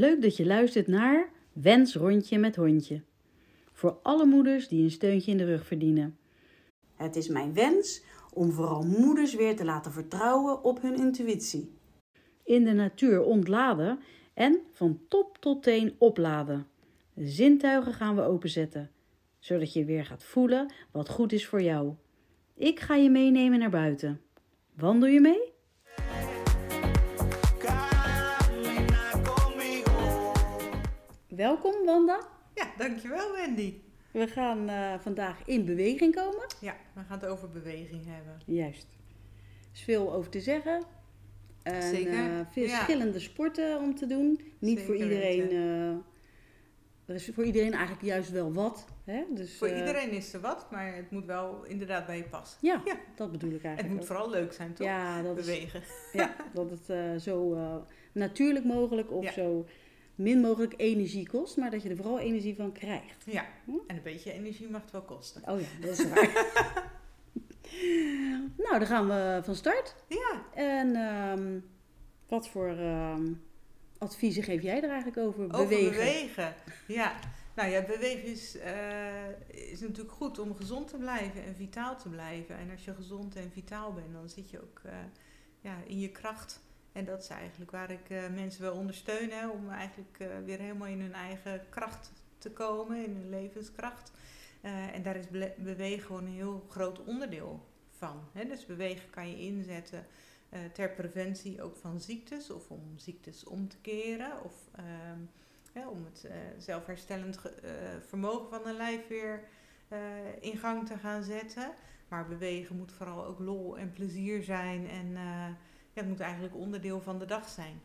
Leuk dat je luistert naar Wens Rondje met Hondje. Voor alle moeders die een steuntje in de rug verdienen. Het is mijn wens om vooral moeders weer te laten vertrouwen op hun intuïtie. In de natuur ontladen en van top tot teen opladen. De zintuigen gaan we openzetten, zodat je weer gaat voelen wat goed is voor jou. Ik ga je meenemen naar buiten. Wandel je mee? Welkom Wanda. Ja, dankjewel Wendy. We gaan eh, vandaag in beweging komen. Ja, we gaan het over beweging hebben. Juist. Er is veel over te zeggen. En, Zeker, eh, veel ja. verschillende sporten om te doen. Niet Zeker voor iedereen. eh, er is voor iedereen eigenlijk juist wel wat. Hè? Dus, Voor iedereen is er wat, maar het moet wel inderdaad bij je passen. Ja, Ja. dat bedoel ik Het eigenlijk. moet ook. vooral leuk zijn, toch? ja, dat is, Bewegen. ja, dat het zo natuurlijk mogelijk of zo min mogelijk energie kost, maar dat je er vooral energie van krijgt. Ja, Hm? en een beetje energie mag het wel kosten. Oh ja, dat is waar. nou, dan gaan we van start. Ja, En ehm, wat voor ehm, adviezen geef jij er eigenlijk over? over bewegen. bewegen. Ja, nou ja, bewegen is, eh, is natuurlijk goed om gezond te blijven en vitaal te blijven. En als je gezond en vitaal bent, dan zit je ook eh, ja, in je kracht. En dat is eigenlijk waar ik eh, mensen wel ondersteun, hè, om eigenlijk eh, weer helemaal in hun eigen kracht te komen, in hun levenskracht. Eh, en daar is bewegen gewoon een heel groot onderdeel van. Hè. Dus bewegen kan je inzetten ter preventie ook van ziektes of om ziektes om te keren of ehm, om het zelfherstellend ge- vermogen van een lijf weer in gang te gaan zetten. Maar bewegen moet vooral ook lol en plezier zijn en het moet eigenlijk onderdeel van de dag zijn.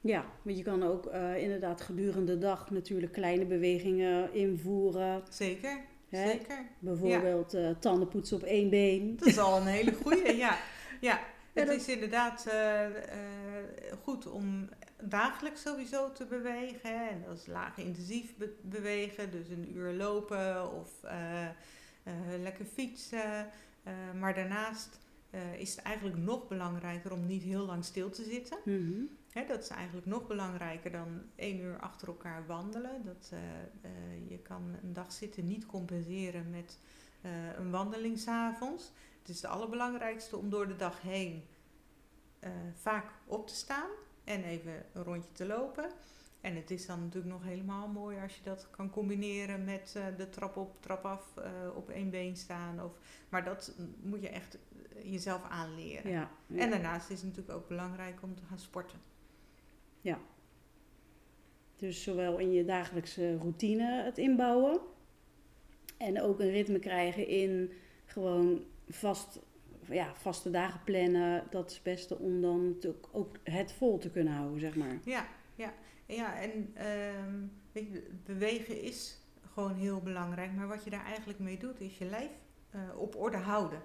Ja, want je kan ook eh, inderdaad gedurende de dag natuurlijk kleine bewegingen invoeren. Zeker, Hè? zeker. Bijvoorbeeld eh, tanden poetsen op één been. Dat is al een hele goeie, ja. Ja, het dat- is inderdaad eh, goed om dagelijks sowieso te bewegen. Hè. En dat is laag intensief be- bewegen, dus een uur lopen of lekker fietsen. Maar daarnaast eh, is het eigenlijk nog belangrijker om niet heel lang stil te zitten. Mhm. Hè, dat is eigenlijk nog belangrijker dan één uur achter elkaar wandelen. Dat, eh, eh, je kan een dag zitten niet compenseren met een wandeling s'avonds. Het is het allerbelangrijkste om door de dag heen vaak op te staan en even een rondje te lopen. En het is dan natuurlijk nog helemaal mooi als je dat kan combineren met de trap op, trap af, op één been staan. Of, maar dat moet je echt jezelf aanleren. Ja, ja. En daarnaast is het natuurlijk ook belangrijk om te gaan sporten. Dus zowel in je dagelijkse routine het inbouwen. En ook een ritme krijgen in gewoon vast, ja, vaste dagen plannen. Dat is het beste om dan natuurlijk ook het vol te kunnen houden, zeg maar. Ja, ja. ja en ehm, weet je, bewegen is gewoon heel belangrijk. Maar wat je daar eigenlijk mee doet, is je lijf eh, op orde houden.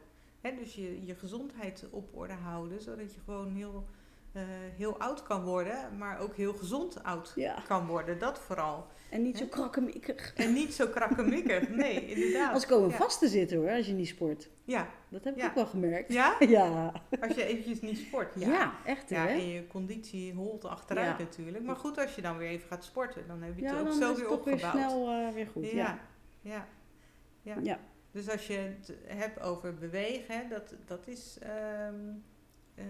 Dus je, je gezondheid op orde houden, zodat je gewoon heel, eh, heel oud kan worden, maar ook heel gezond oud Ja. kan worden. Dat vooral. En niet zo krakkemikkig. En niet zo krakkemikkig. Nee, inderdaad. Als komen ja. vast te zitten hoor, als je niet sport. Ja. Dat heb ik Ja. ook wel gemerkt. ja, Ja, als je eventjes niet sport. ja. Ja. echt Ja, hè? en je conditie holt achteruit Ja. natuurlijk. Maar goed, als je dan weer even gaat sporten, dan heb je het Ja, ook dan zo is weer het toch weer opgebouwd. snel eh, weer goed. Ja. Ja, ja, ja. Ja. Dus als je het hebt over bewegen, hè, dat, dat is ehm, eh,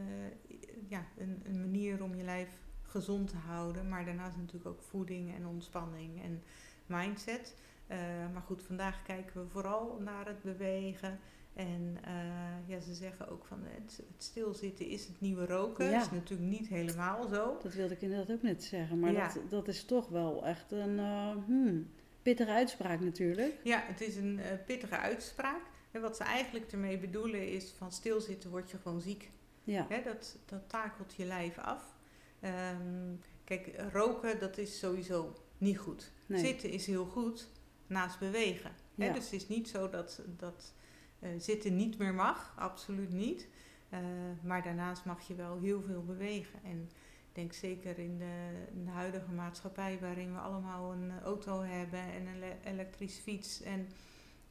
ja, een, een manier om je lijf gezond te houden. Maar daarnaast natuurlijk ook voeding en ontspanning en mindset. Eh, maar goed, vandaag kijken we vooral naar het bewegen. En eh, ja, ze zeggen ook van het, het stilzitten is het nieuwe roken. Ja. Dat is natuurlijk niet helemaal zo. Dat wilde ik inderdaad ook net zeggen. Maar Ja. dat, dat is toch wel echt een hmm, pittige uitspraak natuurlijk. Ja, het is een eh, pittige uitspraak. En wat ze eigenlijk ermee bedoelen is van stilzitten word je gewoon ziek. Ja, Hè, dat, dat takelt je lijf af. Ehm, kijk, roken dat is sowieso niet goed. nee. Zitten is heel goed naast bewegen. Dus het is niet zo dat, dat eh, zitten niet meer mag, absoluut niet. Eh, maar daarnaast mag je wel heel veel bewegen. En denk zeker in de, huidige maatschappij waarin we allemaal een auto hebben en een ele- elektrische fiets en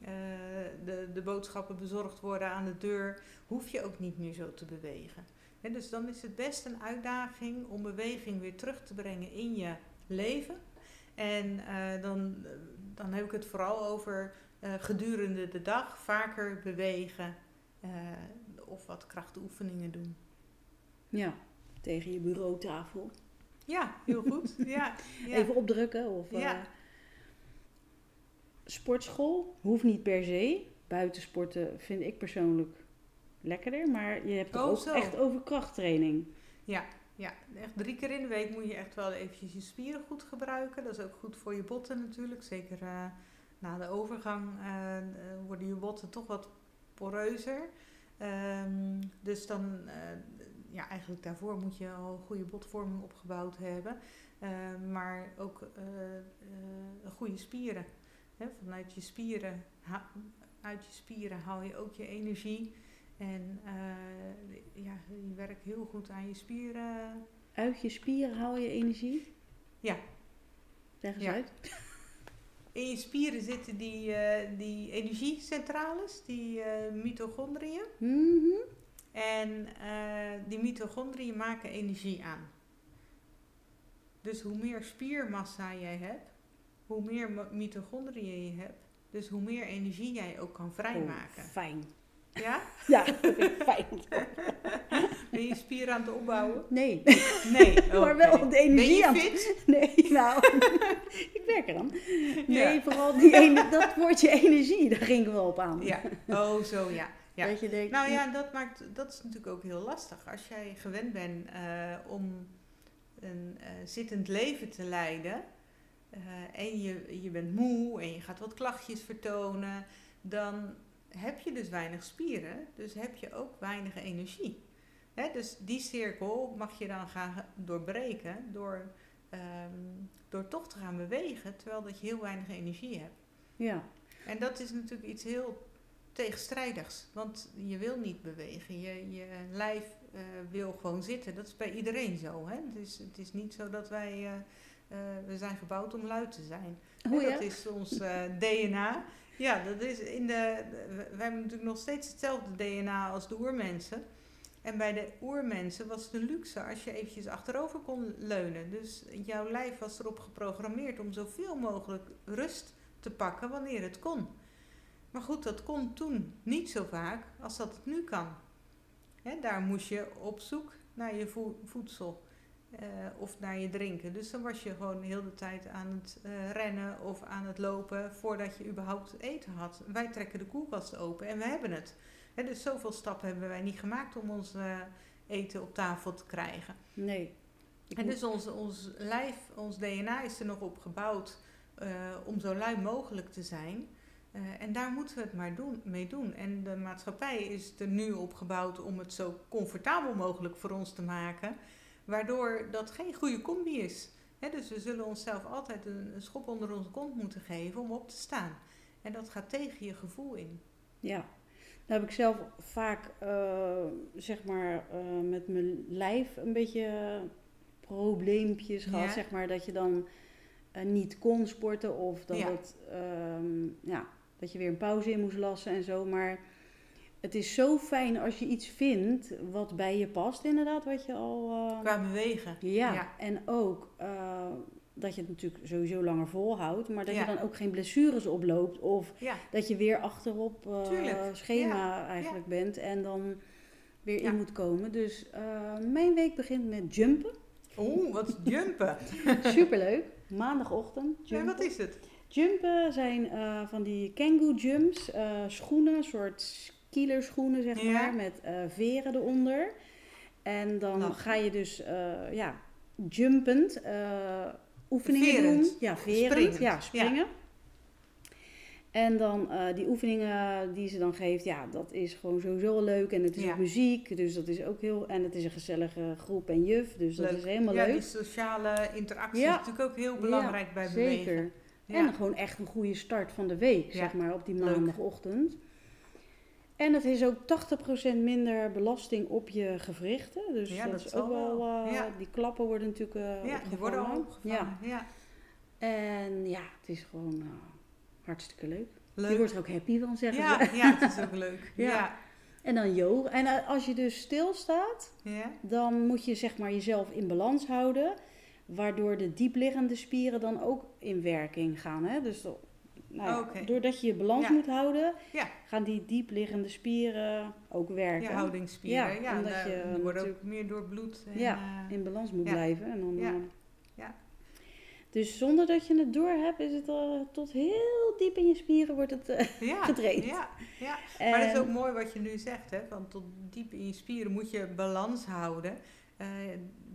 eh, de, de boodschappen bezorgd worden aan de deur, hoef je ook niet meer zo te bewegen. Dus dan is het best een uitdaging om beweging weer terug te brengen in je leven. En eh, dan, dan heb ik het vooral over eh, gedurende de dag vaker bewegen eh, of wat krachtoefeningen doen. Ja, tegen je bureautafel. Ja, heel goed. ja, ja. Even opdrukken of... eh, Ja. sportschool hoeft niet per se. Buitensporten vind ik persoonlijk lekkerder. Maar je hebt Oh, ook zo. echt over krachttraining. Ja, ja, echt drie keer in de week moet je echt wel eventjes je spieren goed gebruiken. Dat is ook goed voor je botten natuurlijk. Zeker eh, na de overgang eh, eh, worden je botten toch wat poreuzer. Ehm, dus dan, eh, ja, eigenlijk daarvoor moet je al goede botvorming opgebouwd hebben. Eh, maar ook eh, goede spieren. Hè, vanuit je spieren, uit je spieren haal je ook je energie. En ja, je werkt heel goed aan je spieren. Uit je spieren haal je energie? Ja. Leg eens Ja. uit. In je spieren zitten die, die energiecentrales, die eh, mitochondriën. Mhm. En eh, die mitochondriën maken energie aan. Dus hoe meer spiermassa jij hebt, hoe meer mitochondriën je hebt, dus hoe meer energie jij ook kan vrijmaken. Oh, fijn. Ja? Ja, dat vind ik fijn. Ben je spieren aan het opbouwen? Nee. Nee. Maar wel de energie Ben je fit? Nee, nou. ik werk eraan. Nee, Ja. vooral die ene, dat woordje energie, daar ging ik wel op aan. Ja. Oh, zo ja. Ja. Dat je denkt, Nou ja, dat, maakt, dat is natuurlijk ook heel lastig. Als jij gewend bent eh, om een eh, zittend leven te leiden eh, en je, je bent moe en je gaat wat klachtjes vertonen, dan heb je dus weinig spieren, dus heb je ook weinig energie. Hè, dus die cirkel mag je dan gaan doorbreken door, ehm, door toch te gaan bewegen, terwijl dat je heel weinig energie hebt. Ja, En dat is natuurlijk iets heel tegenstrijdigs. Want je wil niet bewegen. Je, je lijf eh, wil gewoon zitten. Dat is bij iedereen zo. Hè? Het, is, het is niet zo dat wij... eh, eh, we zijn gebouwd om lui te zijn. Oh ja? Dat is ons DNA. Ja, dat is in de- wij hebben natuurlijk nog steeds hetzelfde DNA als de oermensen. En bij de oermensen was het een luxe als je eventjes achterover kon leunen. Dus jouw lijf was erop geprogrammeerd om zoveel mogelijk rust te pakken wanneer het kon. Maar goed, dat kon toen niet zo vaak als dat het nu kan. Daar moest je op zoek naar je vo- voedsel eh, of naar je drinken. Dus dan was je gewoon heel de tijd aan het eh, rennen of aan het lopen voordat je überhaupt eten had. Wij trekken de koelkast open en we hebben het. Dus zoveel stappen hebben wij niet gemaakt om ons eh, eten op tafel te krijgen. nee. En dus ons, ons lijf, ons DNA is er nog op gebouwd om zo lui mogelijk te zijn. Eh, en daar moeten we het maar doen, mee doen. En de maatschappij is er nu op gebouwd om het zo comfortabel mogelijk voor ons te maken. Waardoor dat geen goede combi is. Dus we zullen onszelf altijd een, een schop onder onze kont moeten geven om op te staan. En dat gaat tegen je gevoel in. Ja, nou heb ik zelf vaak, eh, zeg maar, eh, met mijn lijf een beetje probleempjes gehad. Ja. Zeg maar dat je dan niet kon sporten of dat, Ja. het, ehm, ja, dat je weer een pauze in moest lassen en zo. Maar het is zo fijn als je iets vindt wat bij je past, inderdaad, wat je al... eh, Qua bewegen. ja, Ja. en ook eh, dat je het natuurlijk sowieso langer volhoudt, maar dat Ja. je dan ook geen blessures oploopt of Ja, dat je weer achterop eh, schema eigenlijk bent en dan weer in moet komen. Dus mijn week begint met jumpen. Oeh, wat jumpen. Superleuk. Maandagochtend Ja, wat is het? Jumpen zijn eh, van die kangoo jumps, eh, schoenen, een soort killerschoenen zeg Ja. maar, met eh, veren eronder. En dan Nou. ga je dus ja, ja, jumpend oefeningen Verend. doen. Ja, verend. Springend. Ja, springen. En dan die oefeningen die ze dan geeft, ja, dat is gewoon sowieso leuk. En het is Ja. ook muziek, dus dat is ook heel... En het is een gezellige groep en juf, dus dat is helemaal ja, leuk. die sociale interactie Ja. is natuurlijk ook heel belangrijk bij bewegen. Zeker. Ja. En gewoon echt een goede start van de week, Ja. zeg maar, op die Leuk. maandagochtend. En het is ook 80% minder belasting op je gewrichten. Dus Ja, dat, is ook wel... eh, Ja. Die klappen worden natuurlijk eh ja, die worden al opgevangen. opgevangen. Ja. Ja. En ja, het is gewoon eh, hartstikke leuk. Je Leuk. wordt er ook happy van, zeggen Ja, ze. ja, het is ook leuk. Ja. En dan yoga. En als je dus stilstaat, Ja? dan moet je zeg maar jezelf in balans houden. Waardoor de diepliggende spieren dan ook in werking gaan. Hè? Dus nou ja, doordat je je balans Ja. moet houden, Ja. gaan die diepliggende spieren ook werken. Je houdingsspieren. Ja, Ja, omdat je worden natuurlijk- ook meer doorbloed. En, Ja, eh, in balans moet Ja. blijven. En dan, Ja. eh, Ja. Dus zonder dat je het door hebt, is het al tot heel diep in je spieren wordt het eh, ja, getraind. Ja, ja. Maar dat is ook mooi wat je nu zegt, hè? Want tot diep in je spieren moet je balans houden. Eh,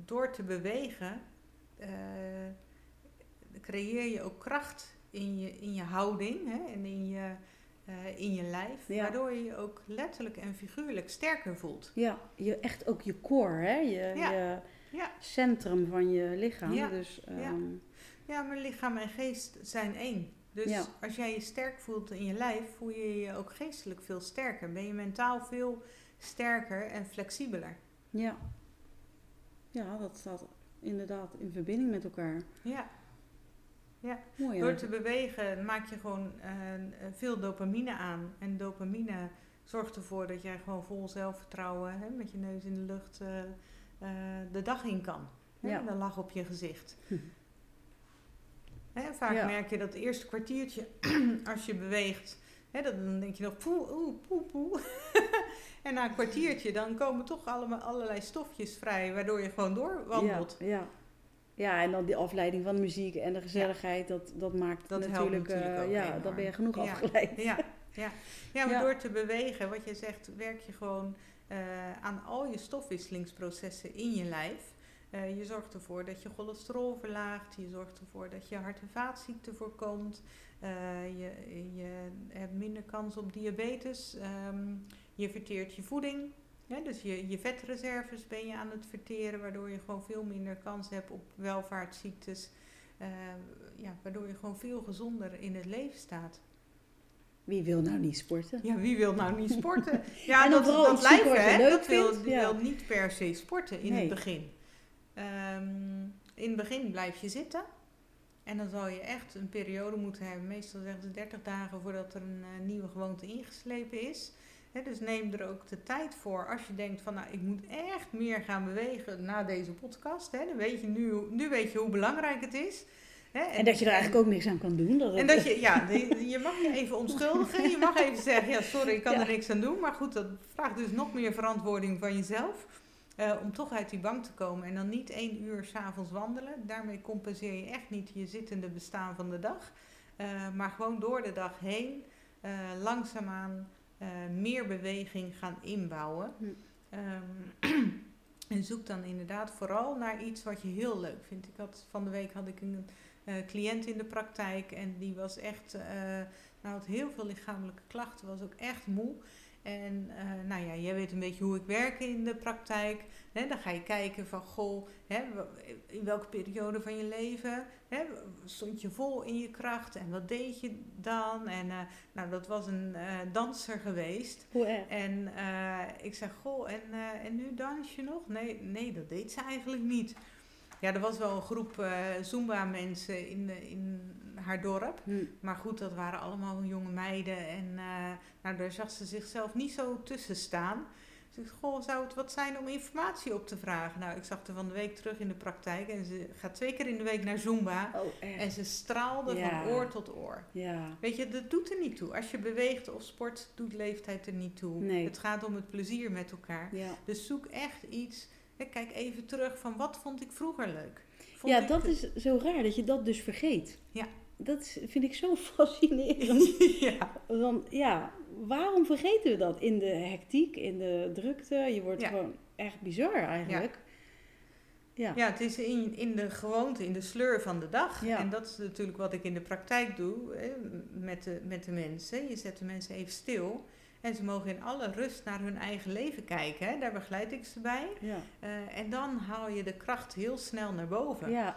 door te bewegen eh, creëer je ook kracht in je, in je houding hè? en in je, eh, in je lijf. Ja. Waardoor je je ook letterlijk en figuurlijk sterker voelt. Ja, je, echt ook je core, hè? Je, Ja. je Ja. centrum van je lichaam. Ja. Dus, Ja. ehm, Ja, maar lichaam en geest zijn één. Dus als jij je sterk voelt in je lijf, voel je je ook geestelijk veel sterker. Ben je mentaal veel sterker en flexibeler. ja. ja, dat staat inderdaad in verbinding met elkaar. Ja. Mooi, Door te bewegen maak je gewoon eh, veel dopamine aan. En dopamine zorgt ervoor dat jij gewoon vol zelfvertrouwen, hè, met je neus in de lucht, eh, eh, de dag in kan. Hè, Ja. De lach op je gezicht. Hm. Hè, vaak Ja. merk je dat het eerste kwartiertje, als je beweegt, dan denk je nog poe, oeh, poe, poe. en na een kwartiertje, dan komen toch allemaal allerlei stofjes vrij, waardoor je gewoon doorwandelt. Ja, ja. ja, en dan die afleiding van de muziek en de gezelligheid, dat, dat maakt Dat natuurlijk, natuurlijk eh, ook ja, dan ben je genoeg Ja. afgeleid. Ja, ja. ja maar door te bewegen, wat je zegt, werk je gewoon eh, aan al je stofwisselingsprocessen in je lijf. Eh, je zorgt ervoor dat je cholesterol verlaagt. Je zorgt ervoor dat je hart- en vaatziekten voorkomt. Eh, je, je hebt minder kans op diabetes. Ehm, je verteert je voeding. Ja, dus je, je vetreserves ben je aan het verteren, waardoor je gewoon veel minder kans hebt op welvaartsziektes. Eh, ja, waardoor je gewoon veel gezonder in het leven staat. Wie wil nou niet sporten? Ja, wie wil nou niet sporten? Ja, En dat, dat hè, dat wil, vindt, die ja. wil niet per se sporten in Nee. het begin. Ehm, in het begin blijf je zitten. En dan zal je echt een periode moeten hebben. Meestal zeggen ze 30 dagen voordat er een eh, nieuwe gewoonte ingeslepen is. Dus neem er ook de tijd voor. Als je denkt van, nou, ik moet echt meer gaan bewegen na deze podcast. Dan weet je nu, nu weet je hoe belangrijk het is. En dat je er eigenlijk ook niks aan kan doen. Dat en dat je, ja, je mag je even onschuldigen. Je mag even zeggen, ja, sorry, ik kan Ja. er niks aan doen. Maar goed, dat vraagt dus nog meer verantwoording van jezelf. Eh, om toch uit die bank te komen en dan niet één uur s'avonds wandelen. Daarmee compenseer je echt niet je zittende bestaan van de dag. Eh, maar gewoon door de dag heen eh, langzaamaan meer beweging gaan inbouwen. Hm. Ehm, en zoek dan inderdaad vooral naar iets wat je heel leuk vindt. Ik had, van de week had ik een cliënt in de praktijk en die was echt, nou had heel veel lichamelijke klachten, was ook echt moe. En eh, nou ja, jij weet een beetje hoe ik werk in de praktijk. Hè, dan ga je kijken van, goh, in welke periode van je leven hè, stond je vol in je kracht en wat deed je dan? En eh, nou, dat was een eh, danser geweest. Hoe erg? En ik zeg, goh, en, en nu dans je nog? Nee, nee, dat deed ze eigenlijk niet. Ja, er was wel een groep Zumba-mensen in, de- in haar dorp. Hm. Maar goed, dat waren allemaal jonge meiden. En eh, nou, daar zag ze zichzelf niet zo tussen staan. Dus ik goh, zou het wat zijn om informatie op te vragen? Nou, ik zag haar van de week terug in de praktijk. En ze gaat twee keer in de week naar Zumba. Oh? En ze straalde Ja. van oor tot oor. Ja. Weet je, dat doet er niet toe. Als je beweegt of sport, doet leeftijd er niet toe. Nee. Het gaat om het plezier met elkaar. Ja. Dus zoek echt iets. Kijk even terug van wat vond ik vroeger leuk. Vond ja, dat is zo raar dat je dat dus vergeet. Ja. Dat vind ik zo fascinerend. ja. Want ja, waarom vergeten we dat? In de hectiek, in de drukte. Je wordt Ja. gewoon echt bizar eigenlijk. Ja. ja, het is in, in de gewoonte, in de sleur van de dag. Ja. En dat is natuurlijk wat ik in de praktijk doe hè, met, de, met de mensen. Je zet de mensen even stil. En ze mogen in alle rust naar hun eigen leven kijken. Hè. Daar begeleid ik ze bij. Ja. Eh, en dan haal je de kracht heel snel naar boven. ja,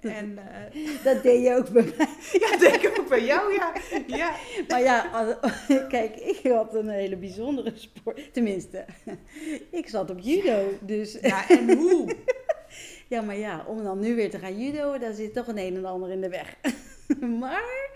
En eh, dat deed je ook bij mij. ja, denk ik ook bij jou, ja. ja. Maar ja, als- kijk, ik had een hele bijzondere sport. Tenminste, ik zat op judo. Dus Ja, en hoe? ja, maar ja, om dan nu weer te gaan judo, daar zit toch een een en ander in de weg. Maar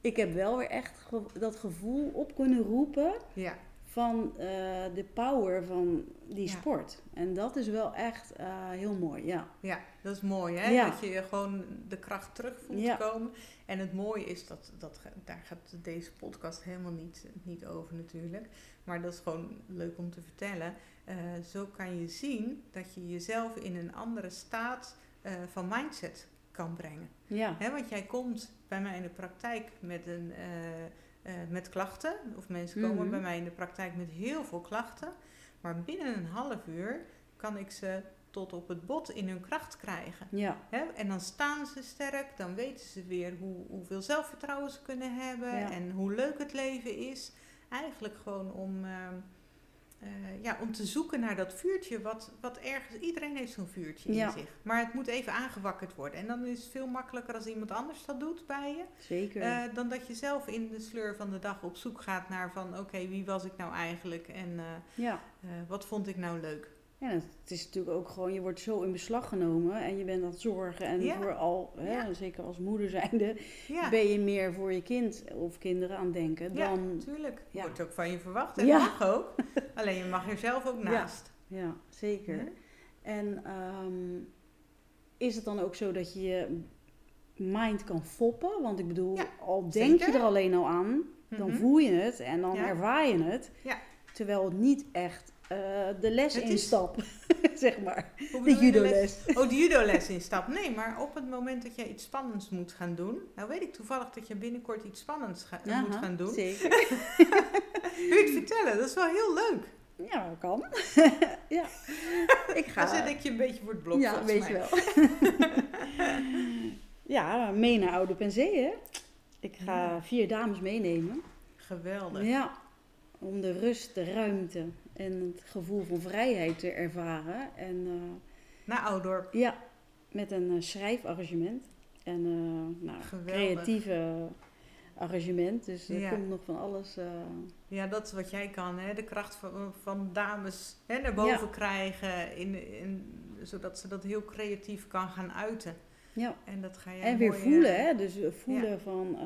ik heb wel weer echt dat gevoel op kunnen roepen Ja, van eh, de power van die Ja. sport. En dat is wel echt eh, heel mooi, ja. Ja, dat is mooi hè. Ja. Dat je gewoon de kracht terug voelt Ja. komen. En het mooie is dat, dat daar gaat deze podcast helemaal niet, niet over natuurlijk. Maar dat is gewoon leuk om te vertellen. Eh, zo kan je zien dat je jezelf in een andere staat van mindset kan brengen. Ja, Hè, want jij komt bij mij in de praktijk met, een, eh, met klachten. Of mensen komen Mhm. bij mij in de praktijk met heel veel klachten. Maar binnen een half uur kan ik ze tot op het bot in hun kracht krijgen. ja, Hè? En dan staan ze sterk, dan weten ze weer hoe, hoeveel zelfvertrouwen ze kunnen hebben Ja. en hoe leuk het leven is. Eigenlijk gewoon om, ehm, eh, ja, om te zoeken naar dat vuurtje wat, wat ergens... Iedereen heeft zo'n vuurtje Ja. in zich. Maar het moet even aangewakkerd worden. En dan is het veel makkelijker als iemand anders dat doet bij je. zeker. eh, dan dat je zelf in de sleur van de dag op zoek gaat naar van... Oké, wie was ik nou eigenlijk en eh, ja. wat vond ik nou leuk? Ja, het is natuurlijk ook gewoon, je wordt zo in beslag genomen en je bent aan het zorgen. En Ja. vooral, hè, Ja. zeker als moeder zijnde, Ja, ben je meer voor je kind of kinderen aan het denken ja dan... natuurlijk. ja. Wordt ook van je verwacht en mag ook. Alleen je mag er zelf ook naast. Ja, zeker. En ehm, is het dan ook zo dat je je mind kan foppen? Want ik bedoel, al denk je er alleen al aan, dan Mhm. voel je het en dan ervaar je het. Ja. Terwijl het niet echt eh, de les Het is- instapt, zeg maar. De judoles. Oh, de judoles instap. Nee, maar op het moment dat jij iets spannends moet gaan doen. Nou weet ik toevallig dat je binnenkort iets spannends ga- moet gaan doen. Zeker. Wil je het vertellen? Dat is wel heel leuk. Ja, kan. ja. Ik ga... Dan zet ik je een beetje voor het blok ja, weet je wel. ja, mee naar Oude Penzee, hè. Ik ga vier dames meenemen. Geweldig. Ja, om de rust, de ruimte en het gevoel van vrijheid te ervaren. En eh, Naar Oudorp. ja, met een eh, schrijfarrangement en eh nou, creatieve arrangement. Dus er Ja. komt nog van alles. Ja, dat is wat jij kan. Hè? De kracht van, van dames hè, naar boven krijgen. In, in, zodat ze dat heel creatief kan gaan uiten. ja. En dat ga jij En weer mooi, voelen, hè? Dus voelen van.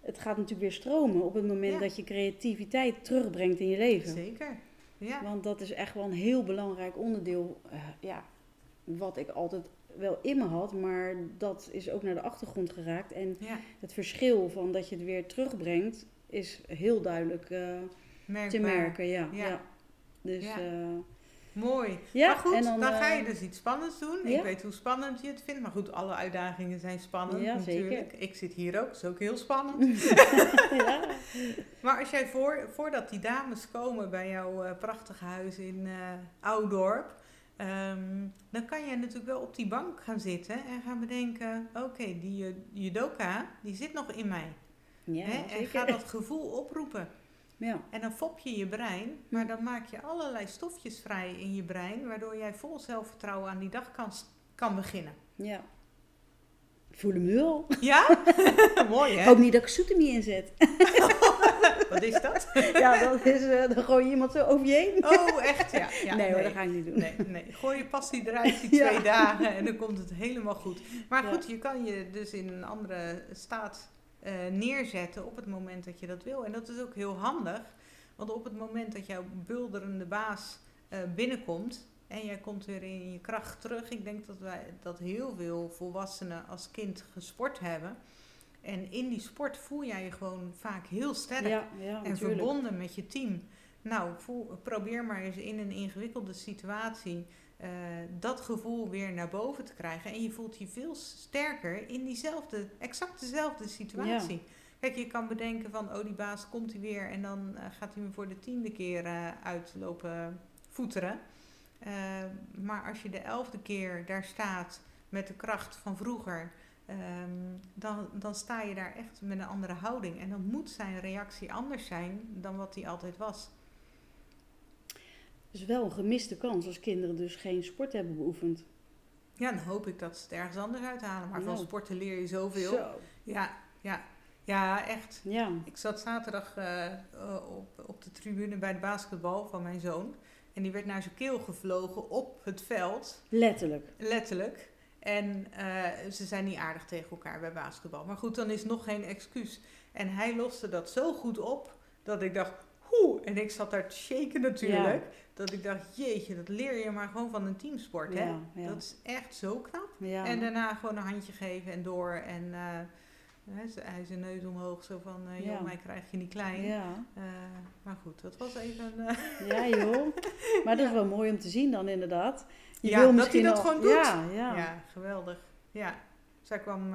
het gaat natuurlijk weer stromen op het moment dat je creativiteit terugbrengt in je leven. Zeker. Ja. Want dat is echt wel een heel belangrijk onderdeel. eh, ja, wat ik altijd wel in me had, maar dat is ook naar de achtergrond geraakt. En ja. het verschil van dat je het weer terugbrengt, is heel duidelijk eh, te merken. Ja, Ja. ja. Dus Ja. ja, Mooi. ja maar goed, dan, dan, ga je eh, dus iets spannends doen. ja. Ik weet hoe spannend je het vindt. Maar goed, alle uitdagingen zijn spannend Ja, zeker. natuurlijk. Ik zit hier ook, dat is ook heel spannend. ja. maar als jij voor, voordat die dames komen bij jouw eh, prachtige huis in eh Oudorp... ehm, dan kan je natuurlijk wel op die bank gaan zitten en gaan bedenken... Oké, die judoka, die zit nog in mij. ja, hè? En zeker. ga dat gevoel oproepen. Ja, En dan fop je je brein, maar dan maak je allerlei stofjes vrij in je brein, waardoor jij vol zelfvertrouwen aan die dag kan, kan beginnen. ja. Ik voel hem nu al. Ja? Mooi hè? Ook niet dat ik zoetemie inzet. Wat is dat? ja, dat is, eh, dan gooi je iemand zo over je heen. Oh, echt? Ja. ja nee, hoor, dat ga ik niet doen. Nee, nee. Gooi je passie eruit die Ja. twee dagen en dan komt het helemaal goed. Maar Ja. goed, je kan je dus in een andere staat eh, neerzetten op het moment dat je dat wil. En dat is ook heel handig, want op het moment dat jouw bulderende baas eh, binnenkomt en jij komt weer in je kracht terug. Ik denk dat wij dat heel veel volwassenen als kind gesport hebben. En in die sport voel jij je gewoon vaak heel sterk Ja, ja, en natuurlijk. verbonden met je team. Nou, voel, probeer maar eens in een ingewikkelde situatie eh, dat gevoel weer naar boven te krijgen. En je voelt je veel sterker in diezelfde, exact dezelfde situatie. Kijk, je kan bedenken van, oh die baas komt hij weer en dan eh, gaat hij me voor de tiende keer eh, uitlopen voeteren. Maar als je de elfde keer daar staat met de kracht van vroeger, ehm, dan, dan sta je daar echt met een andere houding. En dan moet zijn reactie anders zijn dan wat hij altijd was. Is wel een gemiste kans als kinderen dus geen sport hebben beoefend. Ja, dan hoop ik dat ze het ergens anders uithalen. Maar van Nou. sporten leer je zoveel. Zo. Ja, ja, ja, echt. Ja, Ik zat zaterdag eh, eh, op, op de tribune bij de basketbal van mijn zoon. En die werd naar zijn keel gevlogen op het veld. letterlijk. Letterlijk. En eh, ze zijn niet aardig tegen elkaar bij basketbal. Maar goed, dan is nog geen excuus. En hij loste dat zo goed op dat ik dacht, hoe. En ik zat daar te shaken natuurlijk. Dat ik dacht, jeetje, dat leer je maar gewoon van een teamsport. Hè? Ja, ja. Dat is echt zo knap. Ja. En daarna gewoon een handje geven en door. En ze- hij zijn neus omhoog, zo van, eh joh, mij krijg je niet klein. Eh, maar goed, dat was even... ja, joh. Maar dat is wel mooi om te zien dan inderdaad. Je Ja, wil dat hij dat al- gewoon doet. Ja, ja. ja. geweldig. Ja. Zij kwam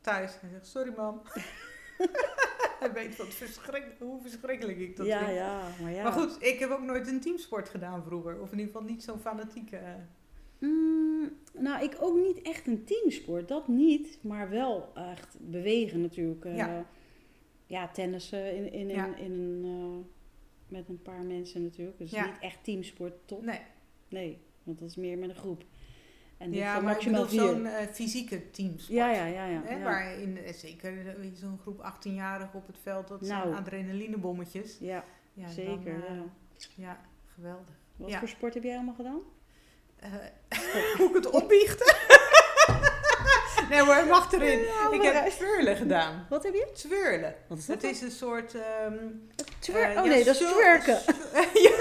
thuis en zegt, sorry mam. hij weet wat verschrik hoe verschrikkelijk ik dat ja, vind. ja, maar ja. Maar goed, ik heb ook nooit een teamsport gedaan vroeger. Of in ieder geval niet zo'n fanatieke... eh, Mm, nou, ik ook niet echt een teamsport, dat niet. Maar wel echt bewegen natuurlijk. eh, Ja. ja, tennissen in, in, in, Ja. in een, eh, met een paar mensen natuurlijk. Dus Ja. niet echt teamsport, top. nee. Nee, want dat is meer met een groep. En dit Ja, maar maximaal zo'n eh, fysieke teamsport. Ja, ja, ja. ja, Hè, ja. Waarin eh, zeker eh, zo'n groep 18-jarigen op het veld, dat zijn Nou. adrenalinebommetjes. ja, Ja, zeker. dan, ja. ja, geweldig. Wat voor sport heb jij allemaal gedaan? Eh, moet ik het opbiechten? nee hoor, mag erin. ik heb twirlen gedaan. Wat heb je? Twirlen. Wat is Het is een soort... ehm, eh, oh ja, nee, dat is twerken. ja,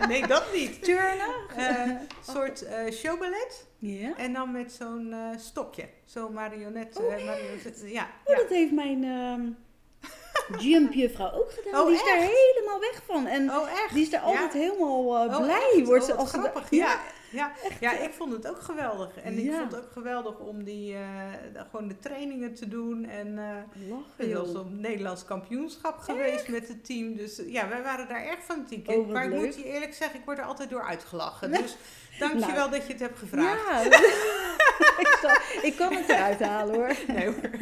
nee, dat niet. Turnen? Eh, Een soort eh showballet. ja. En dan met zo'n eh, stokje. Zo'n marionet. Oh, eh, marionet ja, Oh, ja. dat heeft mijn ehm jumpjuffrouw ook gedaan. Oh, die is daar helemaal weg van. En Oh, echt? die is daar altijd helemaal eh, Oh, blij. Wordt Oh, ze als grappig. Ja, ja, ja, ik vond het ook geweldig. En ik Ja. vond het ook geweldig om die, eh, de- gewoon de trainingen te doen. En zelfs joh. op Nederlands kampioenschap geweest met het team. Dus ja, wij waren daar erg fanatiek in. Oh, maar ik moet je eerlijk zeggen, ik word er altijd door uitgelachen. Dus dankjewel Nou. dat je het hebt gevraagd. Ja, ik, zal- ik kan het eruit halen hoor. Nee hoor.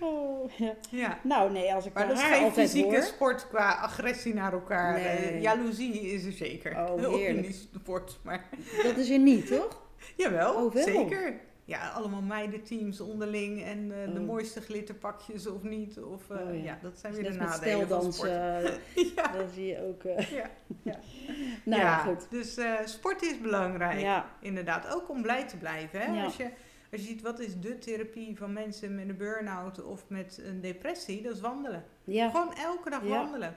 Oh, ja. Ja. Nou nee, als ik Maar dat is geen fysieke hoor. sport qua agressie naar elkaar. Nee. Eh, jaloezie is er zeker. Oh, heerlijk. die sport. Maar Dat is er niet, toch? Jawel, Oh, wel? zeker. Ja, allemaal meidenteams onderling en eh, de Oh. mooiste glitterpakjes of niet. Of, eh, Oh, ja. ja. dat zijn Dus weer de nadelen van sport. steldansen, ja, dat zie je ook. ja, ja. Nou ja, goed. dus sport is belangrijk. Inderdaad, ook om blij te blijven. Hè? Als, je, als je ziet wat is de therapie van mensen met een burn-out of met een depressie, dat is wandelen. ja, Gewoon elke dag wandelen.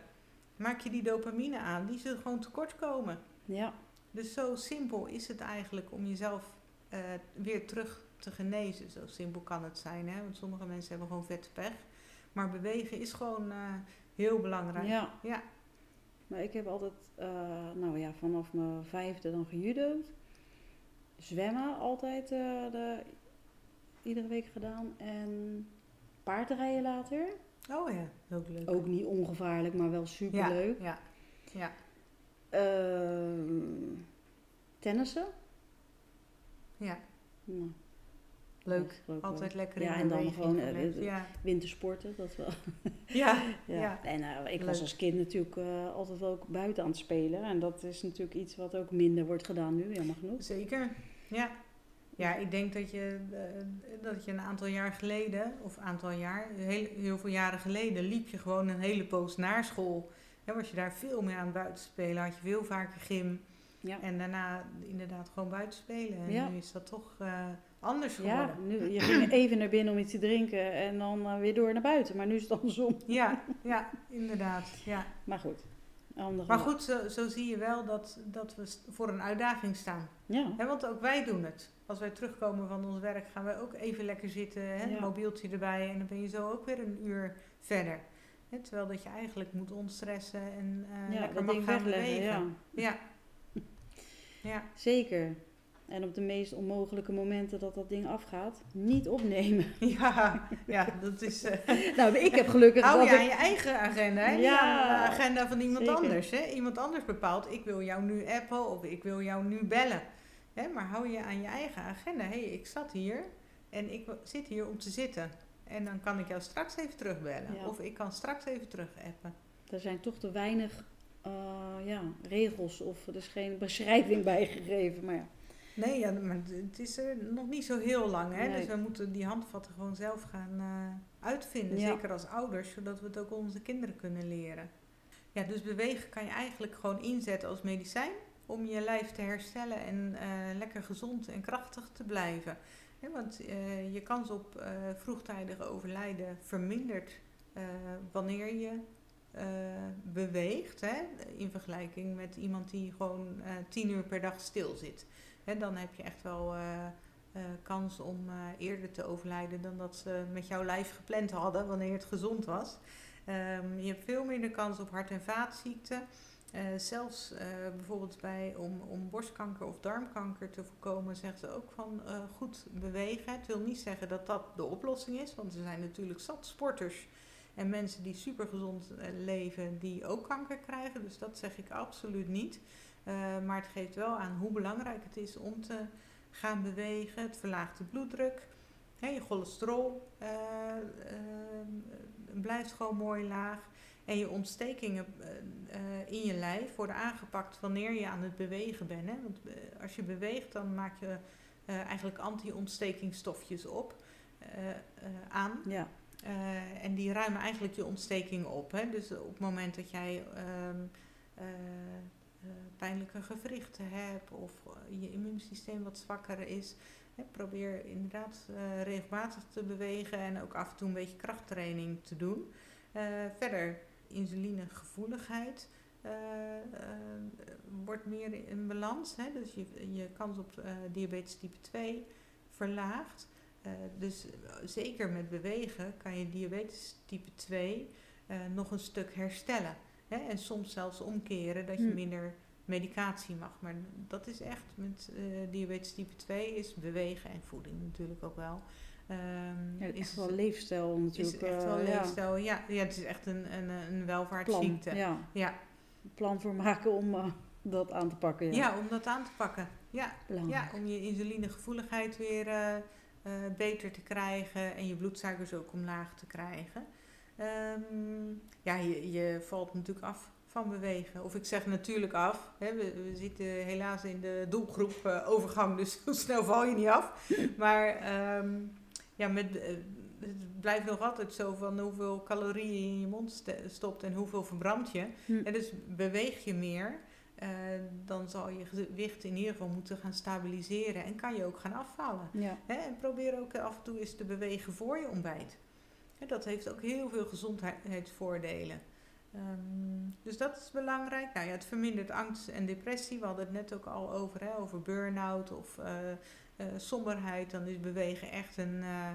Maak je die dopamine aan, die zullen gewoon tekort komen. ja, Dus zo simpel is het eigenlijk om jezelf eh, weer terug te genezen. Zo simpel kan het zijn, hè? want sommige mensen hebben gewoon vette pech. Maar bewegen is gewoon eh, heel belangrijk. ja. Ja. Maar ik heb altijd, eh, nou ja, vanaf mijn vijfde dan gejudo'd. Zwemmen altijd de, iedere week gedaan. En paardrijden later. Oh ja, ook leuk. Ook niet ongevaarlijk, maar wel superleuk. Ja, ja. Ehm, tennissen. ja. Nou, leuk. Altijd wel. lekker Ja, in en dan gewoon, eh, ja. Wintersporten, dat wel. Ja, Ja. ja. En eh, ik was als kind natuurlijk eh, altijd wel ook buiten aan het spelen. En dat is natuurlijk iets wat ook minder wordt gedaan nu, jammer genoeg. zeker. Ja. Ja, ik denk dat je, eh, dat je een aantal jaar geleden, of aantal jaar, heel, heel veel jaren geleden, liep je gewoon een hele poos naar school. En was je daar veel meer aan buiten spelen, had je veel vaker gym. Ja. En daarna inderdaad gewoon buiten spelen. En Ja. nu is dat toch eh, anders geworden. Ja, nu, je ging even naar binnen om iets te drinken en dan eh, weer door naar buiten. Maar nu is het andersom. Ja, ja, inderdaad. Ja. Maar goed. Andere, Maar goed, zo, zo zie je wel dat, dat we voor een uitdaging staan. Ja, want ook wij doen het. Als wij terugkomen van ons werk, gaan wij ook even lekker zitten. Hè, Ja. mobieltje erbij. En dan ben je zo ook weer een uur verder. Terwijl dat je eigenlijk moet ontstressen en eh, ja lekker mag gaan bewegen. Ja. Ja. ja. Zeker. En op de meest onmogelijke momenten dat dat ding afgaat, niet opnemen. Ja, ja, dat is... eh, nou, ik heb gelukkig hou dat je ik... aan je eigen agenda, hè? Ja, de agenda van iemand zeker. anders. Hè? Iemand anders bepaalt, ik wil jou nu appen of ik wil jou nu bellen. Hè? Maar hou je aan je eigen agenda. Hé, hey, ik zat hier en ik zit hier om te zitten. En dan kan ik jou straks even terugbellen. Ja. Of ik kan straks even terug appen. Er zijn toch te weinig eh, ja, regels of er is geen beschrijving bijgegeven. Maar ja, Nee, ja, maar het is er nog niet zo heel lang. Hè? Nee. Dus we moeten die handvatten gewoon zelf gaan eh, uitvinden. Ja. Zeker als ouders, zodat we het ook onze kinderen kunnen leren. Ja, dus bewegen kan je eigenlijk gewoon inzetten als medicijn. Om je lijf te herstellen en eh, lekker gezond en krachtig te blijven. Want eh, je kans op eh, vroegtijdige overlijden vermindert wanneer je beweegt, hè, in vergelijking met iemand die gewoon tien uur per dag stil zit. Dan heb je echt wel kans om eerder te overlijden dan dat ze met jouw lijf gepland hadden wanneer het gezond was. Um, je hebt veel minder kans op hart- en vaatziekten. Zelfs bijvoorbeeld bij, om, om borstkanker of darmkanker te voorkomen, zeggen ze ook van goed bewegen. Het wil niet zeggen dat dat de oplossing is, want er zijn natuurlijk zat sporters en mensen die supergezond leven die ook kanker krijgen. Dus dat zeg ik absoluut niet. Maar het geeft wel aan hoe belangrijk het is om te gaan bewegen. Het verlaagt de bloeddruk. je cholesterol blijft gewoon mooi laag. En je ontstekingen uh, in je lijf worden aangepakt wanneer je aan het bewegen bent. Hè? Want als je beweegt, dan maak je eigenlijk anti-ontstekingstofjes op aan. Ja. en die ruimen eigenlijk je ontsteking op. Hè? Dus op het moment dat jij um, pijnlijke gewrichten hebt of je immuunsysteem wat zwakker is, probeer inderdaad regelmatig te bewegen en ook af en toe een beetje krachttraining te doen. verder insulinegevoeligheid wordt meer in balans. Hè? Dus je, je kans op diabetes type 2 verlaagt. dus zeker met bewegen kan je diabetes type 2 nog een stuk herstellen. Hè? En soms zelfs omkeren dat je hm. minder medicatie mag. Maar dat is echt met diabetes type 2 is bewegen en voeding natuurlijk ook wel. Um, ja, is wel leefstijl natuurlijk. Is echt wel uh, leefstijl, ja. ja. het is echt een, een, een welvaartsziekte. ja. ja. Plan voor maken om uh, dat aan te pakken. Ja. ja, om dat aan te pakken. Ja, ja om je insulinegevoeligheid weer uh, beter te krijgen en je bloedsuikers ook omlaag te krijgen. Um, ja, je, je valt natuurlijk af van bewegen. Of ik zeg natuurlijk af. Hè, we, we, zitten helaas in de doelgroep overgang, dus zo snel val je niet af. Maar um, ja, met, eh, het blijft nog altijd zo van hoeveel calorieën je in je mond stopt en hoeveel verbrandt je. Hm. En dus beweeg je meer, uh, dan zal je gewicht in ieder geval moeten gaan stabiliseren en kan je ook gaan afvallen. Ja. Hè? En probeer ook af en toe eens te bewegen voor je ontbijt. Dat heeft ook heel veel gezondheidsvoordelen. Um, dus dat is belangrijk. Nou het vermindert angst en depressie. We hadden het net ook al over, hè, over burn-out of uh, uh, somberheid, dan is bewegen echt een uh,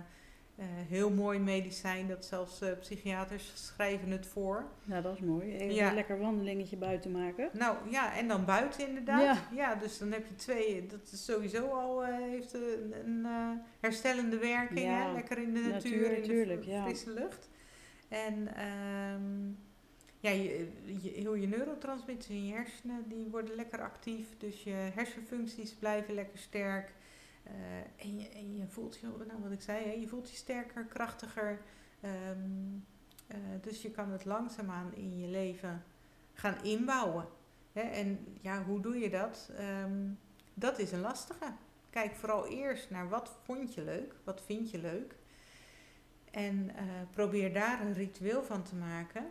heel mooi medicijn. Dat zelfs psychiaters schrijven het voor. Ja, dat is mooi. Even een lekker wandelingetje buiten maken. Nou ja, en dan buiten inderdaad. Ja, ja dus dan heb je twee. Dat is sowieso al heeft een, een herstellende werking. Ja, hè? Lekker in de natuur, natuur in de frisse lucht. En um, ja, je, je, heel je neurotransmitters in je hersenen die worden lekker actief. Dus je hersenfuncties blijven lekker sterk. Uh, en, je, je voelt je, nou wat ik zei, hè, je voelt je sterker, krachtiger. Um, uh, dus je kan het langzaamaan in je leven gaan inbouwen. Hè? En ja, hoe doe je dat? Um, dat is een lastige. Kijk vooral eerst naar wat vond je leuk, wat vind je leuk. En uh, probeer daar een ritueel van te maken.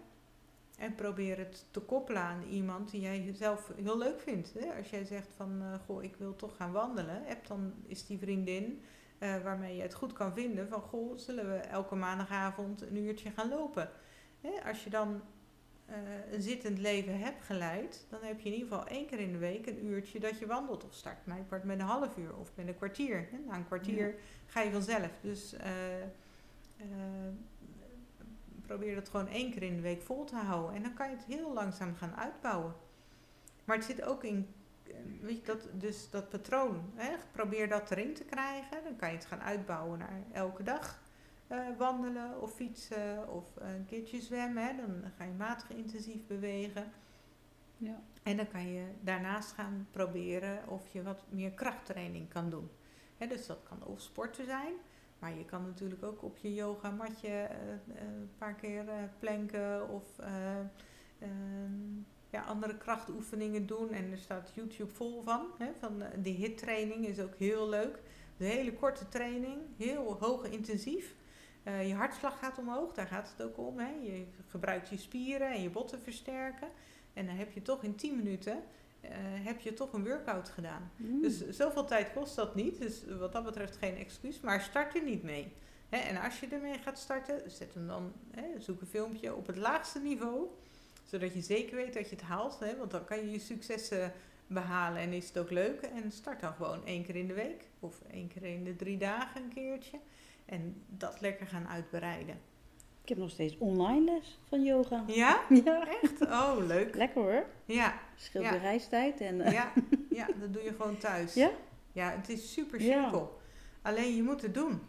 En probeer het te koppelen aan iemand die jij zelf heel leuk vindt. Hè? Als jij zegt van, uh, goh, ik wil toch gaan wandelen. Heb dan is die vriendin uh, waarmee je het goed kan vinden van, goh, zullen we elke maandagavond een uurtje gaan lopen. Hè? Als je dan uh, een zittend leven hebt geleid, dan heb je in ieder geval één keer in de week een uurtje dat je wandelt. Of start mij met een half uur of met een kwartier. Hè? Na een kwartier ja. ga je vanzelf. Dus probeer dat gewoon één keer in de week vol te houden. En dan kan je het heel langzaam gaan uitbouwen. Maar het zit ook in, eh, weet je, dat, dus dat patroon. Hè? Probeer dat erin te krijgen. Dan kan je het gaan uitbouwen naar elke dag uh, wandelen of fietsen of een keertje zwemmen. Hè? Dan ga je matig intensief bewegen. Ja. En dan kan je daarnaast gaan proberen of je wat meer krachttraining kan doen. Hè, dus dat kan of sporten zijn, maar je kan natuurlijk ook op je yoga matje uh, een paar keer uh, planken of ehm, ja, andere krachtoefeningen doen. En er staat YouTube vol van. Hè, van die HIT training is ook heel leuk. De hele korte training, heel hoog intensief. je hartslag gaat omhoog, daar gaat het ook om. Hè. Je gebruikt je spieren en je botten versterken. En dan heb je toch in 10 minuten uh, heb je toch een workout gedaan. Mm. Dus zoveel tijd kost dat niet. Dus wat dat betreft geen excuus. Maar start er niet mee. Hè, en als je ermee gaat starten, zet hem dan, hè, zoek een filmpje op het laagste niveau. Zodat je zeker weet dat je het haalt. Hè, want dan kan je je successen behalen en is het ook leuk. En start dan gewoon één keer in de week. Of één keer in de drie dagen een keertje. En dat lekker gaan uitbreiden. Ik heb nog steeds online les van yoga. Ja? Ja, Echt? Oh, leuk. lekker hoor. Ja, Scheelt Ja. de reistijd. En, eh, ja, ja, dat doe je gewoon thuis. Ja? Ja, het is super Ja. simpel. Alleen je moet het doen.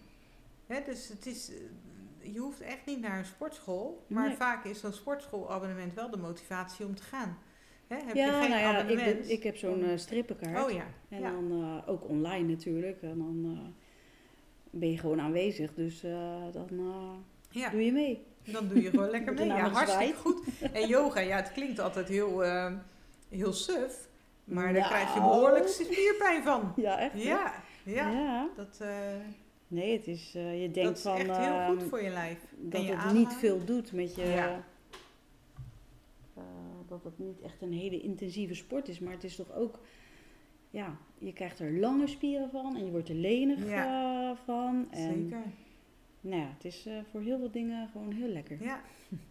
Hè, dus het is, eh, je hoeft echt niet naar een sportschool. Maar Nee. vaak is zo'n sportschoolabonnement wel de motivatie om te gaan. Hè, heb ja, je geen nou ja, ik, abonnement? ben- ik heb zo'n eh, strippenkaart. Oh ja. En ja. dan ook online natuurlijk. En dan ben je gewoon aanwezig. Dus dan ja, doe je mee. dan doe je gewoon lekker mee. Ja, hartstikke goed. En yoga, ja, het klinkt altijd heel, eh, heel suf. Maar daar Nou. krijg je behoorlijk spierpijn van. Ja, echt. Ja, ja. Ja. Dat, eh, Nee, het is, eh, je dat denkt is van echt heel goed ehm, voor je lijf. dat je het niet veel doet met je. Ja. eh, dat het niet echt een hele intensieve sport is. Maar het is toch ook. Ja, je krijgt er lange spieren van en je wordt er lenig van. En, Zeker. Nou ja, het is eh, voor heel veel dingen gewoon heel lekker. Ja,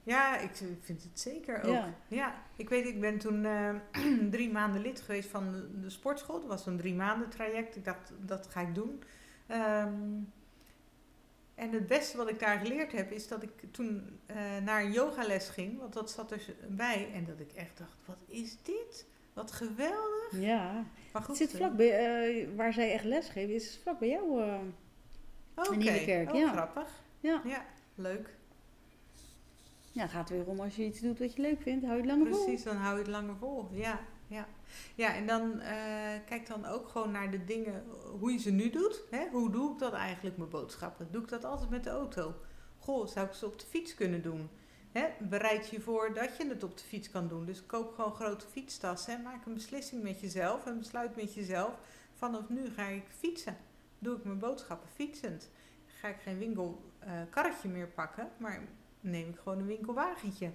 ja ik vind het zeker ook. Ja, Ja. ik weet, ik ben toen eh, drie maanden lid geweest van de, sportschool. Dat was een drie maanden traject. Ik dacht, dat ga ik doen. Ehm, en het beste wat ik daar geleerd heb, is dat ik toen eh, naar een yogales ging. Want dat zat er bij. En dat ik echt dacht, wat is dit? Wat geweldig. Ja, Maar het goed. zit vlak bij, waar zij echt les geven, is vlak bij jou. Oké, in Nieuwekerk, oh, ja. grappig. Ja. Ja, leuk. ja, gaat weer om als je iets doet wat je leuk vindt, hou je het langer vol. Precies, dan hou je het langer vol. Ja, ja. ja en dan eh, kijk dan ook gewoon naar de dingen, hoe je ze nu doet. Hè? Hoe doe ik dat eigenlijk, mijn boodschappen? Doe ik dat altijd met de auto? Goh, zou ik ze op de fiets kunnen doen? Hè? Bereid je voor dat je het op de fiets kan doen. Dus koop gewoon grote fietstassen. en Maak een beslissing met jezelf en besluit met jezelf. Vanaf nu ga ik fietsen. Doe ik mijn boodschappen fietsend. Ga ik geen winkelkarretje meer pakken, maar neem ik gewoon een winkelwagentje.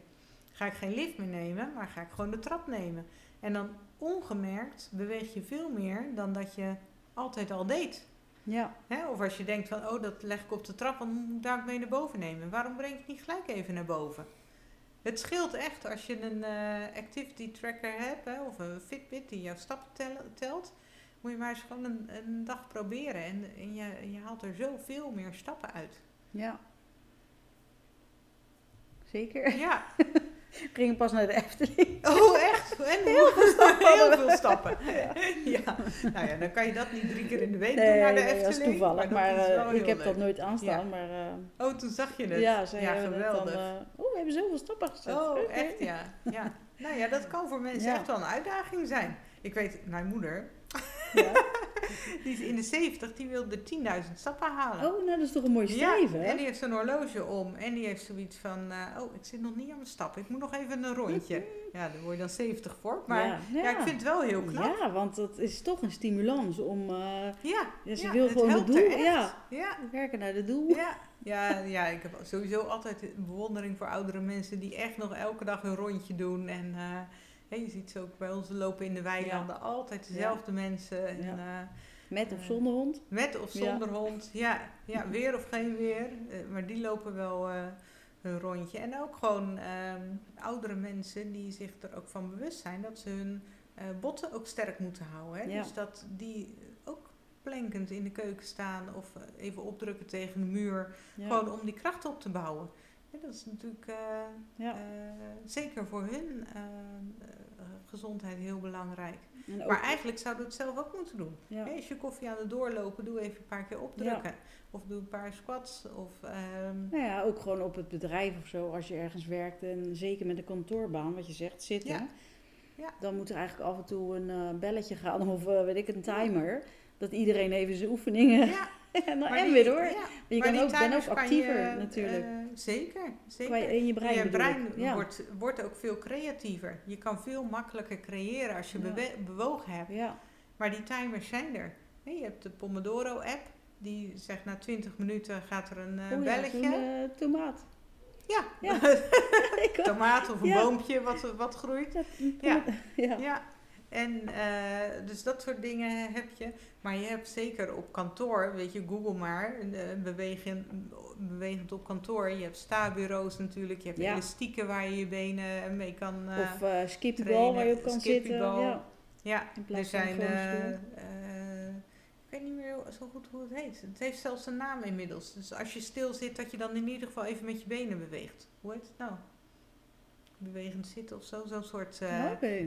Ga ik geen lift meer nemen, maar ga ik gewoon de trap nemen. En dan ongemerkt beweeg je veel meer dan dat je altijd al deed. Ja, Hè? Of als je denkt van, oh, dat leg ik op de trap, dan moet ik daar mee naar boven nemen. Waarom breng je het niet gelijk even naar boven? Het scheelt echt als je een eh, activity tracker hebt, hè, of een Fitbit die jouw stappen tel- telt. Moet je maar eens gewoon een, een dag proberen. En, en je, je haalt er zoveel meer stappen uit. ja. Zeker. Ja, We gingen pas naar de Efteling. Oh, echt? En heel veel stappen. Heel veel stappen. Ja. Nou ja, dan kan je dat niet drie keer in de week doen naar de Efteling. dat is toevallig. Maar, is eh, ik heb leuk. dat nooit aanstaan. Ja. Maar eh, Oh, toen zag je het. ja, dan... geweldig. eh, oh, we hebben zoveel stappen gezet. oh, echt ja. ja. Nou ja, dat kan voor mensen echt wel een uitdaging zijn. Ik weet, mijn moeder, Ja. die is in de 70, die wilde 10.000 stappen halen. Oh, nou, dat is toch een mooi streven, ja, hè? en die heeft zo'n horloge om. En die heeft zoiets van, eh, oh, ik zit nog niet aan mijn stappen. Ik moet nog even een rondje. Ja, daar word je dan 70 voor. Maar ja, ja, ik vind het wel heel knap. Ja, want dat is toch een stimulans om... eh, Ja, ja, ze wil gewoon het doel. Ja, ja, werken naar het doel. ja. Ja, ja, ik heb sowieso altijd bewondering voor oudere mensen die echt nog elke dag een rondje doen. En eh, je ziet ze ook bij ons lopen in de weilanden, altijd dezelfde mensen. En, Ja. eh, Met of Eh, zonder hond. met of zonder hond, ja, ja, weer of geen weer. Eh, maar die lopen wel eh hun rondje. En ook gewoon ehm, oudere mensen die zich er ook van bewust zijn dat ze hun botten ook sterk moeten houden. Dus dat die ook plankend in de keuken staan of even opdrukken tegen de muur. Gewoon om die kracht op te bouwen. Ja, dat is natuurlijk eh, ja. eh, zeker voor hun eh, gezondheid heel belangrijk. Maar eigenlijk zouden we het zelf ook moeten doen. ja. Hè, als je koffie aan het doorlopen, doe even een paar keer opdrukken. Of doe een paar squats. Of, ehm, Nou ja, ook gewoon op het bedrijf of zo, als je ergens werkt en zeker met een kantoorbaan, wat je zegt, zitten. Dan moet er eigenlijk af en toe een belletje gaan of weet ik, een timer. Dat iedereen even zijn oefeningen ja, en, en weer door. je maar kan ook, ben ook actiever je, natuurlijk. Zeker, zeker. In je brein je brein. Ja. wordt, wordt ook veel creatiever. Je kan veel makkelijker creëren als je Ja. bewogen hebt. ja. Maar die timers zijn er. Je hebt de Pomodoro-app. Die zegt na 20 minuten gaat er een eh, Oh ja, belletje. zo'n eh, tomaat. ja, tomaat of een boompje wat, wat groeit. ja, Ja. En eh, dus dat soort dingen heb je. Maar je hebt zeker op kantoor, weet je, Google maar, uh, bewegend, bewegend op kantoor. Je hebt sta-bureaus natuurlijk, je hebt Ja. elastieken waar je je benen mee kan eh of eh trainen, waar je op kan zitten. Ja. Ja, er zijn. eh, eh, ik weet niet meer zo goed hoe het heet. Het heeft zelfs een naam inmiddels. Dus als je stil zit, dat je dan in ieder geval even met je benen beweegt. Hoe heet het nou? Bewegend zitten of zo. Zo'n soort eh,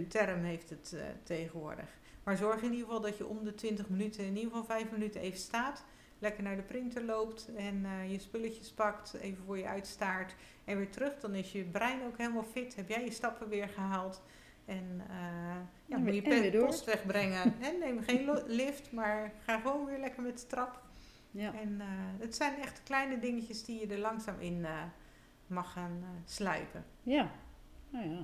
term heeft het eh, tegenwoordig. Maar zorg in ieder geval dat je om de 20 minuten, in ieder geval 5 minuten even staat. Lekker naar de printer loopt en eh, je spulletjes pakt, even voor je uitstaart en weer terug. Dan is je brein ook helemaal fit. Heb jij je stappen weer gehaald. En ja, moet je en pe- weer door. post wegbrengen. en neem geen lift, maar ga gewoon weer lekker met de trap. Ja. En het zijn echt kleine dingetjes die je er langzaam in mag gaan sluipen. ja. Nou ja.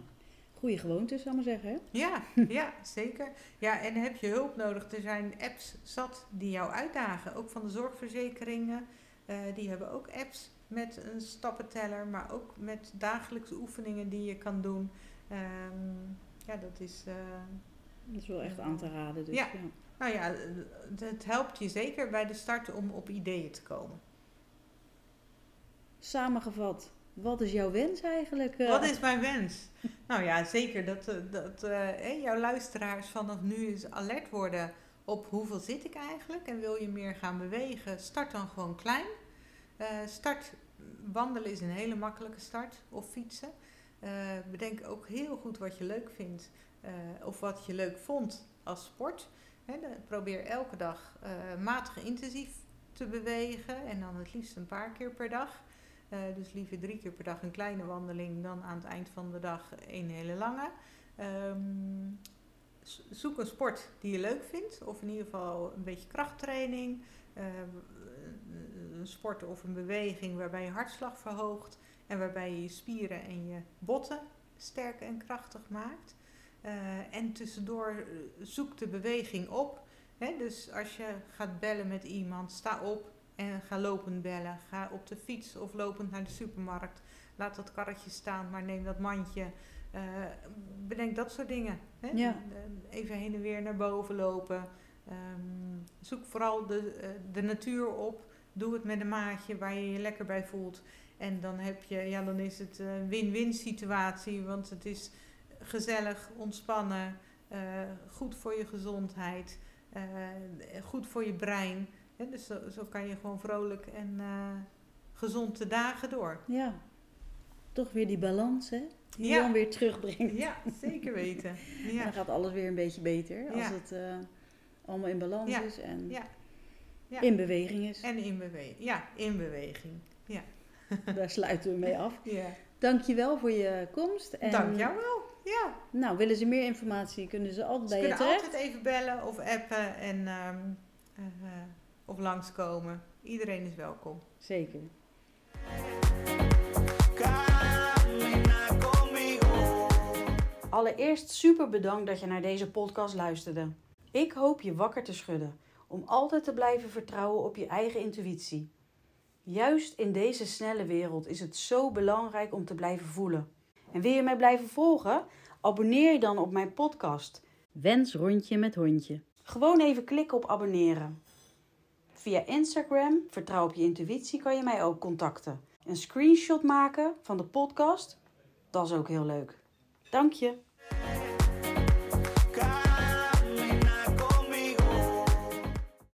Goede gewoontes, zal ik maar zeggen. Hè? Ja, ja, zeker. Ja, en heb je hulp nodig? Er zijn apps zat die jou uitdagen. Ook van de zorgverzekeringen. eh, die hebben ook apps met een stappenteller, maar ook met dagelijkse oefeningen die je kan doen. Ehm, ja, dat is. eh, Dat is wel echt aan te raden. Dus, Ja. ja. nou ja, het- het helpt je zeker bij de start om op ideeën te komen. Samengevat, wat is jouw wens eigenlijk? eh? Wat is mijn wens? nou ja, zeker dat, eh, dat eh, jouw luisteraars vanaf nu eens alert worden op hoeveel zit ik eigenlijk en wil je meer gaan bewegen. Start dan gewoon klein. Start, wandelen is een hele makkelijke start of fietsen. Bedenk ook heel goed wat je leuk vindt of wat je leuk vond als sport. Probeer elke dag matig intensief te bewegen en dan het liefst een paar keer per dag. Eh, dus liever drie keer per dag een kleine wandeling dan aan het eind van de dag een hele lange. Ehm, zoek een sport die je leuk vindt, of in ieder geval een beetje krachttraining. eh, een sport of een beweging waarbij je hartslag verhoogt en waarbij je spieren en je botten sterk en krachtig maakt. Eh, en tussendoor zoek de beweging op. Dus als je gaat bellen met iemand, sta op, en ga lopend bellen. Ga op de fiets of lopend naar de supermarkt. Laat dat karretje staan, maar neem dat mandje. Eh, bedenk dat soort dingen. Hè? Ja. Even heen en weer naar boven lopen. Ehm, zoek vooral de, eh, de natuur op. Doe het met een maatje waar je je lekker bij voelt. En dan, heb je, ja, dan is het een win-win situatie. Want het is gezellig, ontspannen. eh, goed voor je gezondheid. goed voor je brein. Dus zo, zo kan je gewoon vrolijk en eh, gezond de dagen door. Ja. Toch weer die balans, hè? Die Ja. dan weer terugbrengt. Ja, zeker weten. En Ja, dan gaat alles weer een beetje beter. Als het eh, allemaal in balans is en Ja. Ja. in beweging is. En in beweging. Ja, in beweging. Ja. Daar sluiten we mee af. ja. Dankjewel voor je komst. En, Dank jou wel. Ja. Nou, willen ze meer informatie, kunnen ze altijd Ze bij je kunnen terecht. altijd even bellen of appen en ehm, eh, eh, of langskomen. Iedereen is welkom. Zeker. Allereerst super bedankt dat je naar deze podcast luisterde. Ik hoop je wakker te schudden om altijd te blijven vertrouwen op je eigen intuïtie. Juist in deze snelle wereld is het zo belangrijk om te blijven voelen. En wil je mij blijven volgen? Abonneer je dan op mijn podcast. Wens rondje met hondje. Gewoon even klikken op abonneren. Via Instagram, vertrouw op je intuïtie, kan je mij ook contacten. Een screenshot maken van de podcast, dat is ook heel leuk. Dank je.